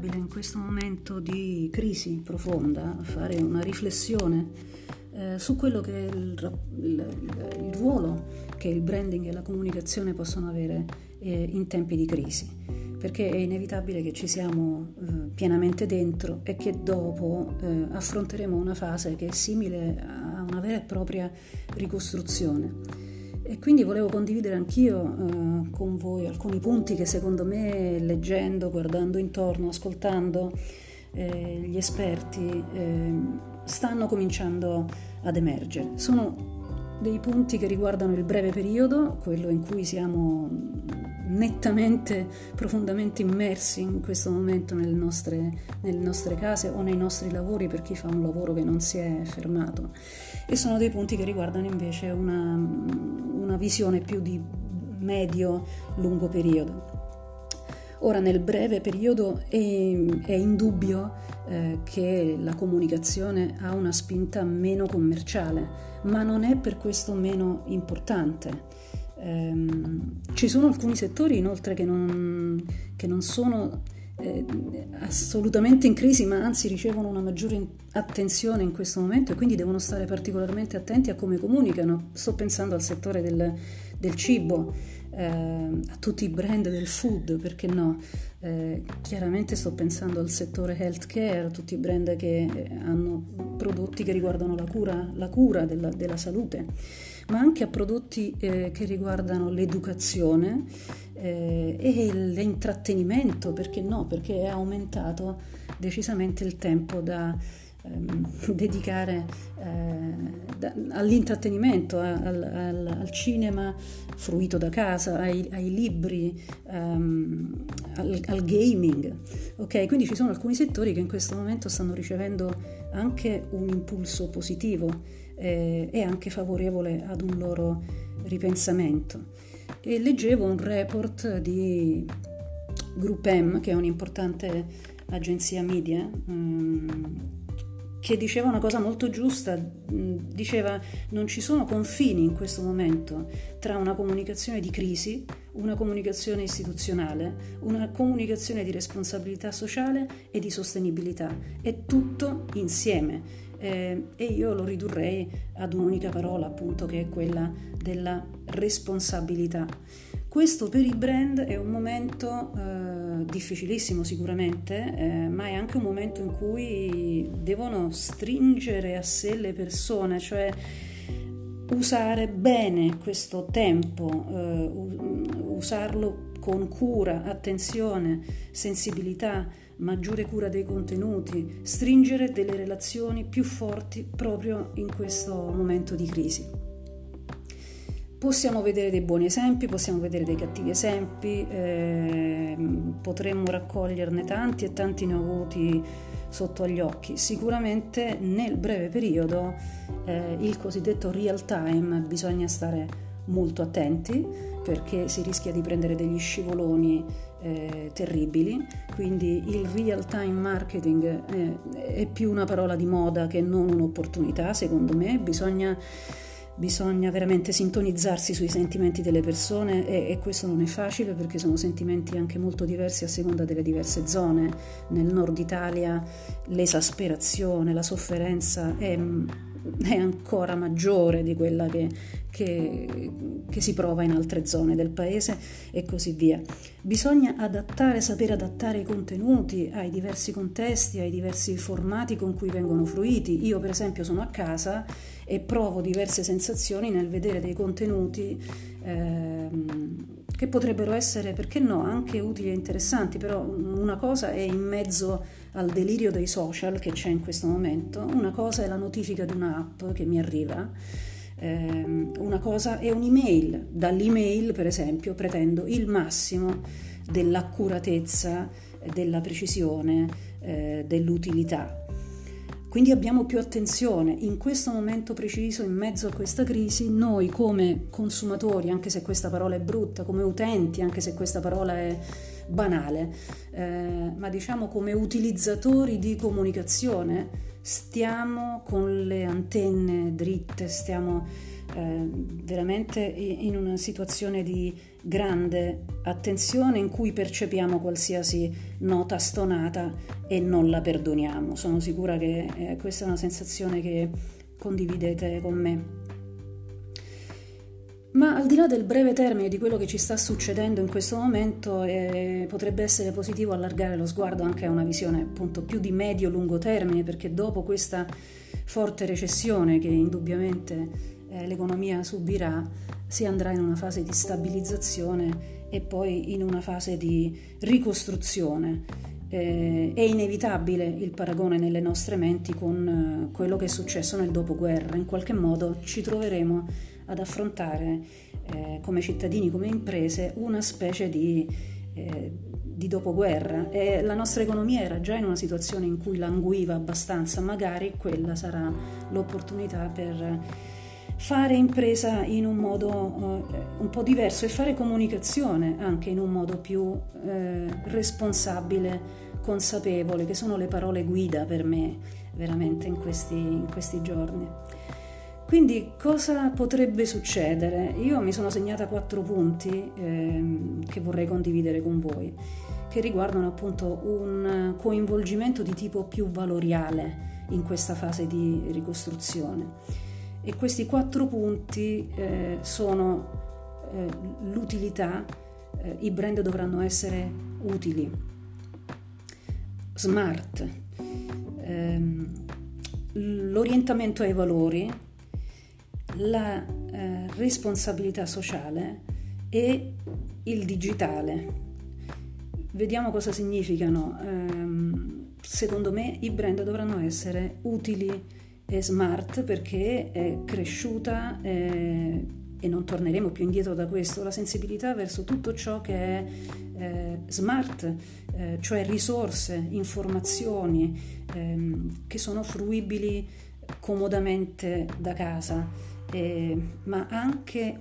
inevitabile in questo momento di crisi profonda fare una riflessione eh, su quello che è il, il, il, ruolo che il branding e la comunicazione possono avere eh, in tempi di crisi, perché è inevitabile che ci siamo eh, pienamente dentro e che dopo eh, affronteremo una fase che è simile a una vera e propria ricostruzione. E quindi volevo condividere anch'io eh, con voi alcuni punti che secondo me, leggendo, guardando intorno, ascoltando eh, gli esperti, eh, stanno cominciando ad emergere. Sono dei punti che riguardano il breve periodo, quello in cui siamo nettamente, profondamente immersi in questo momento nelle nostre, nelle nostre case o nei nostri lavori per chi fa un lavoro che non si è fermato. E sono dei punti che riguardano invece una, una visione più di medio-lungo periodo. Ora, nel breve periodo è, è indubbio eh, che la comunicazione ha una spinta meno commerciale, ma non è per questo meno importante. Ehm, ci sono alcuni settori inoltre che non, che non sono eh, assolutamente in crisi, ma anzi ricevono una maggiore attenzione in questo momento e quindi devono stare particolarmente attenti a come comunicano. Sto pensando al settore del, del cibo, eh, a tutti i brand del food, perché no? Eh, chiaramente sto pensando al settore healthcare, a tutti i brand che eh, hanno prodotti che riguardano la cura, la cura della, della salute ma anche a prodotti eh, che riguardano l'educazione eh, e l'intrattenimento, perché no? Perché è aumentato decisamente il tempo da ehm, dedicare eh, da, all'intrattenimento, al, al, al, cinema fruito da casa, ai, ai libri, um, al, al, gaming. Ok, quindi ci sono alcuni settori che in questo momento stanno ricevendo anche un impulso positivo eh, è anche favorevole ad un loro ripensamento. E leggevo un report di Group M, che è un'importante agenzia media, um, che diceva una cosa molto giusta, diceva non ci sono confini in questo momento tra una comunicazione di crisi, una comunicazione istituzionale, una comunicazione di responsabilità sociale e di sostenibilità, è tutto insieme eh, e io lo ridurrei ad un'unica parola appunto che è quella della responsabilità. Questo per i brand è un momento eh, difficilissimo sicuramente, eh, ma è anche un momento in cui devono stringere a sé le persone, cioè usare bene questo tempo, eh, usarlo con cura, attenzione, sensibilità, maggiore cura dei contenuti, stringere delle relazioni più forti proprio in questo momento di crisi. Possiamo vedere dei buoni esempi, possiamo vedere dei cattivi esempi, eh, potremmo raccoglierne tanti e tanti ne ho avuti sotto agli occhi. Sicuramente nel breve periodo eh, il cosiddetto real time bisogna stare molto attenti perché si rischia di prendere degli scivoloni eh, terribili, quindi il real time marketing eh, è più una parola di moda che non un'opportunità, secondo me, bisogna, bisogna veramente sintonizzarsi sui sentimenti delle persone e, e, questo non è facile perché sono sentimenti anche molto diversi a seconda delle diverse zone. Nel nord Italia l'esasperazione, la sofferenza è è ancora maggiore di quella che, che, che, si prova in altre zone del paese e così via. Bisogna adattare, sapere adattare i contenuti ai diversi contesti, ai diversi formati con cui vengono fruiti. Io per esempio sono a casa e provo diverse sensazioni nel vedere dei contenuti ehm, che potrebbero essere, perché no, anche utili e interessanti, però una cosa è in mezzo al delirio dei social che c'è in questo momento, una cosa è la notifica di un'app che mi arriva, ehm, una cosa è un'email, dall'email per esempio pretendo il massimo dell'accuratezza, della precisione, eh, dell'utilità. Quindi abbiamo più attenzione. In questo momento preciso, in mezzo a questa crisi, noi come consumatori, anche se questa parola è brutta, come utenti, anche se questa parola è banale, eh, ma diciamo come utilizzatori di comunicazione, stiamo con le antenne dritte, stiamo eh, veramente in una situazione di grande attenzione in cui percepiamo qualsiasi nota stonata e non la perdoniamo. Sono sicura che eh, questa è una sensazione che condividete con me. Ma al di là del breve termine di quello che ci sta succedendo in questo momento, eh, potrebbe essere positivo allargare lo sguardo anche a una visione appunto più di medio-lungo termine, perché dopo questa forte recessione che indubbiamente eh, l'economia subirà, si andrà in una fase di stabilizzazione e poi in una fase di ricostruzione. Eh, è inevitabile il paragone nelle nostre menti con eh, quello che è successo nel dopoguerra, in qualche modo ci troveremo ad affrontare eh, come cittadini, come imprese, una specie di, eh, di dopoguerra. E la nostra economia era già in una situazione in cui languiva abbastanza, magari quella sarà l'opportunità per fare impresa in un modo eh, un po' diverso e fare comunicazione anche in un modo più eh, responsabile, consapevole, che sono le parole guida per me veramente in questi, in questi giorni. Quindi cosa potrebbe succedere? Io mi sono segnata quattro punti ehm, che vorrei condividere con voi, che riguardano appunto un coinvolgimento di tipo più valoriale in questa fase di ricostruzione. E questi quattro punti eh, sono eh, l'utilità, eh, i brand dovranno essere utili, smart, ehm, l'orientamento ai valori, la eh, responsabilità sociale e il digitale. Vediamo cosa significano. Eh, secondo me i brand dovranno essere utili e smart perché è cresciuta eh, e non torneremo più indietro da questo, la sensibilità verso tutto ciò che è eh, smart, eh, cioè risorse, informazioni ehm, che sono fruibili comodamente da casa eh, ma anche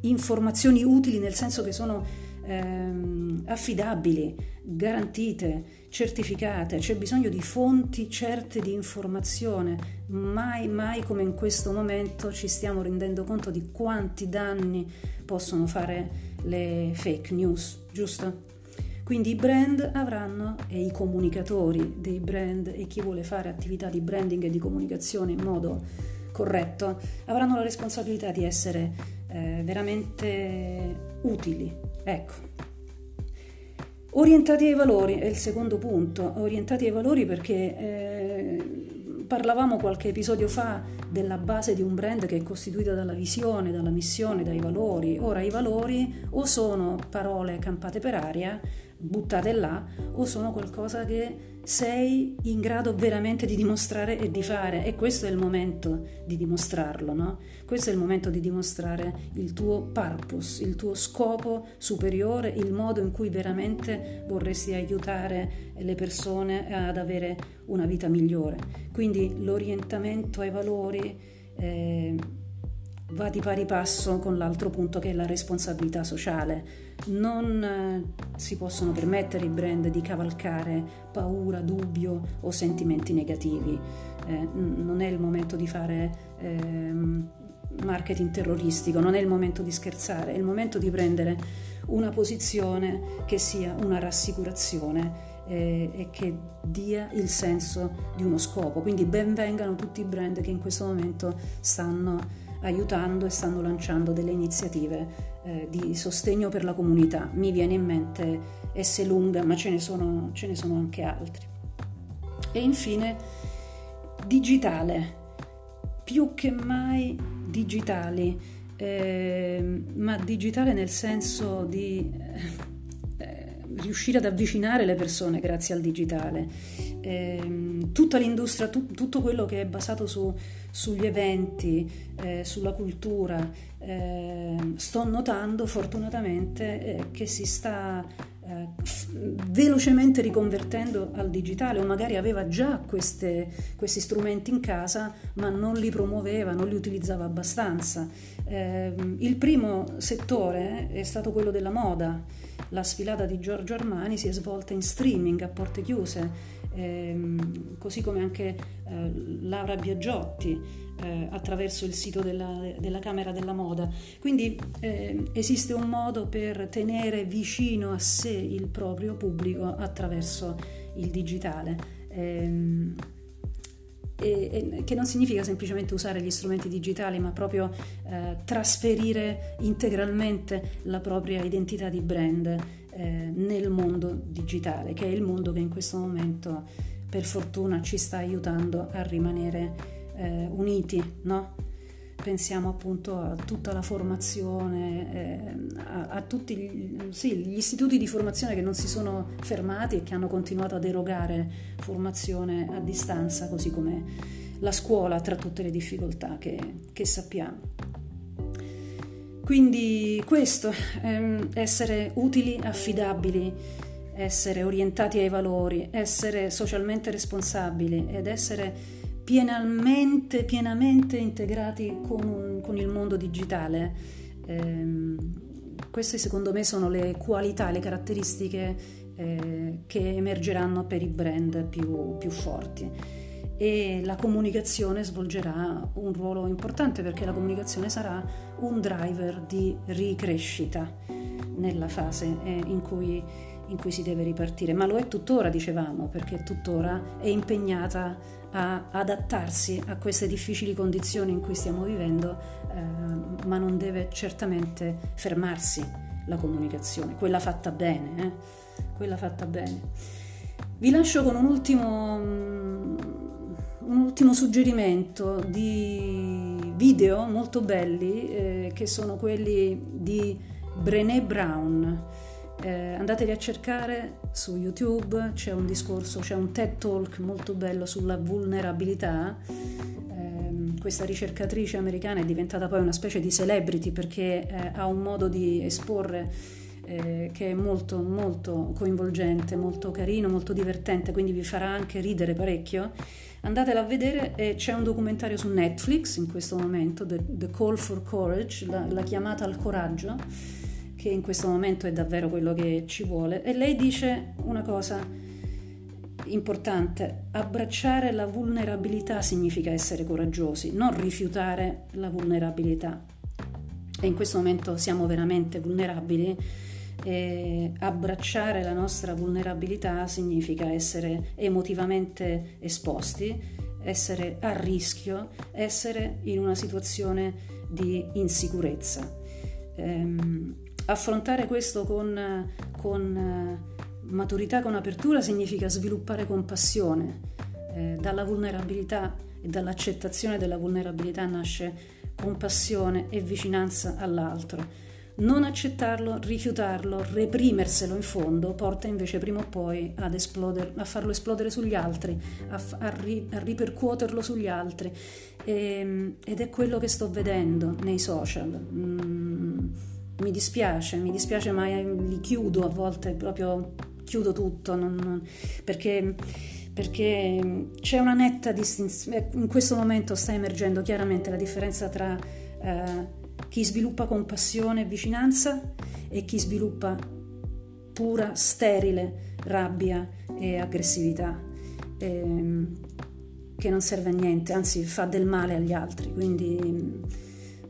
informazioni utili nel senso che sono ehm, affidabili, garantite, certificate, c'è bisogno di fonti certe di informazione. Mai, mai come in questo momento ci stiamo rendendo conto di quanti danni possono fare le fake news, giusto? Quindi i brand avranno e i comunicatori dei brand e chi vuole fare attività di branding e di comunicazione in modo corretto, avranno la responsabilità di essere eh, veramente utili. Ecco. Orientati ai valori è il secondo punto, orientati ai valori perché eh, parlavamo qualche episodio fa della base di un brand che è costituita dalla visione, dalla missione, dai valori. Ora i valori o sono parole campate per aria, buttate là, o sono qualcosa che sei in grado veramente di dimostrare e di fare e questo è il momento di dimostrarlo, no? Questo è il momento di dimostrare il tuo purpose, il tuo scopo superiore, il modo in cui veramente vorresti aiutare le persone ad avere una vita migliore. Quindi l'orientamento ai valori eh, va di pari passo con l'altro punto che è la responsabilità sociale. Non eh, si possono permettere i brand di cavalcare paura, dubbio o sentimenti negativi. Eh, non è il momento di fare eh, marketing terroristico, non è il momento di scherzare, è il momento di prendere una posizione che sia una rassicurazione eh, e che dia il senso di uno scopo. Quindi ben vengano tutti i brand che in questo momento stanno aiutando e stanno lanciando delle iniziative eh, di sostegno per la comunità. Mi viene in mente S Lunga, ma ce ne sono, ce ne sono anche altri. E infine, digitale, più che mai digitali, eh, ma digitale nel senso di eh, riuscire ad avvicinare le persone grazie al digitale. Eh, tutta l'industria, tu, tutto quello che è basato su, sugli eventi, eh, sulla cultura, eh, sto notando fortunatamente eh, che si sta eh, velocemente riconvertendo al digitale o magari aveva già queste, questi strumenti in casa ma non li promuoveva, non li utilizzava abbastanza. Eh, il primo settore è stato quello della moda. La sfilata di Giorgio Armani si è svolta in streaming a porte chiuse ehm, così come anche eh, Laura Biagiotti eh, attraverso il sito della, della, Camera della Moda. Quindi eh, esiste un modo per tenere vicino a sé il proprio pubblico attraverso il digitale. Ehm, e, e, che non significa semplicemente usare gli strumenti digitali, ma proprio eh, trasferire integralmente la propria identità di brand eh, nel mondo digitale, che è il mondo che in questo momento per fortuna ci sta aiutando a rimanere eh, uniti, no? Pensiamo appunto a tutta la formazione, eh, a, a, tutti gli, sì, gli, istituti di formazione che non si sono fermati e che hanno continuato ad erogare formazione a distanza, così come la scuola tra tutte le difficoltà che, che sappiamo. Quindi questo, ehm, essere utili, affidabili, essere orientati ai valori, essere socialmente responsabili ed essere pienamente, pienamente integrati con, con, il mondo digitale. Eh, queste secondo me sono le qualità, le caratteristiche eh, che emergeranno per i brand più, più forti e la comunicazione svolgerà un ruolo importante perché la comunicazione sarà un driver di ricrescita nella fase eh, in cui, in cui si deve ripartire, ma lo è tuttora, dicevamo, perché tuttora è impegnata a adattarsi a queste difficili condizioni in cui stiamo vivendo, eh, ma non deve certamente fermarsi la comunicazione, quella fatta bene, eh? quella fatta bene. Vi lascio con un ultimo, un ultimo suggerimento di video molto belli eh, che sono quelli di Brené Brown eh, andateli a cercare su YouTube, c'è un discorso, c'è un TED Talk molto bello sulla vulnerabilità. Eh, questa ricercatrice americana è diventata poi una specie di celebrity perché eh, ha un modo di esporre eh, che è molto molto coinvolgente, molto carino, molto divertente, quindi vi farà anche ridere parecchio. Andatela a vedere, eh, c'è un documentario su Netflix in questo momento, The, The Call for Courage, la, la chiamata al coraggio che in questo momento è davvero quello che ci vuole. E lei dice una cosa importante, abbracciare la vulnerabilità significa essere coraggiosi, non rifiutare la vulnerabilità. E in questo momento siamo veramente vulnerabili. E abbracciare la nostra vulnerabilità significa essere emotivamente esposti, essere a rischio, essere in una situazione di insicurezza. Ehm, affrontare questo con, con eh, maturità, con apertura, significa sviluppare compassione. Eh, dalla vulnerabilità e dall'accettazione della vulnerabilità nasce compassione e vicinanza all'altro. Non accettarlo, rifiutarlo, reprimerselo in fondo porta invece prima o poi ad esplodere, a farlo esplodere sugli altri, a, a, ri, a ripercuoterlo sugli altri. E, ehm, ed è quello che sto vedendo nei social. Mm, mi dispiace, mi dispiace ma li chiudo a volte, proprio chiudo tutto, non, non, perché, perché, c'è una netta distinzione, in questo momento sta emergendo chiaramente la differenza tra eh, chi sviluppa compassione e vicinanza e chi sviluppa pura, sterile rabbia e aggressività. Eh, che non serve a niente, anzi fa del male agli altri. Quindi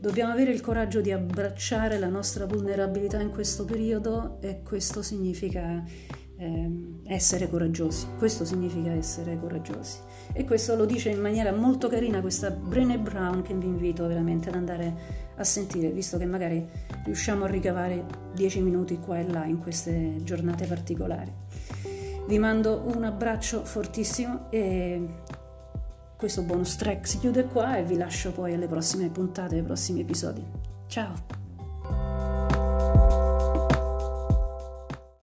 Dobbiamo avere il coraggio di abbracciare la nostra vulnerabilità in questo periodo e questo significa eh, essere coraggiosi. Questo significa essere coraggiosi. E questo lo dice in maniera molto carina questa Brené Brown che vi invito veramente ad andare a sentire, visto che magari riusciamo a ricavare 10 minuti qua e là in queste giornate particolari. Vi mando un abbraccio fortissimo e questo bonus track si chiude qua e vi lascio poi alle prossime puntate, ai prossimi episodi. Ciao!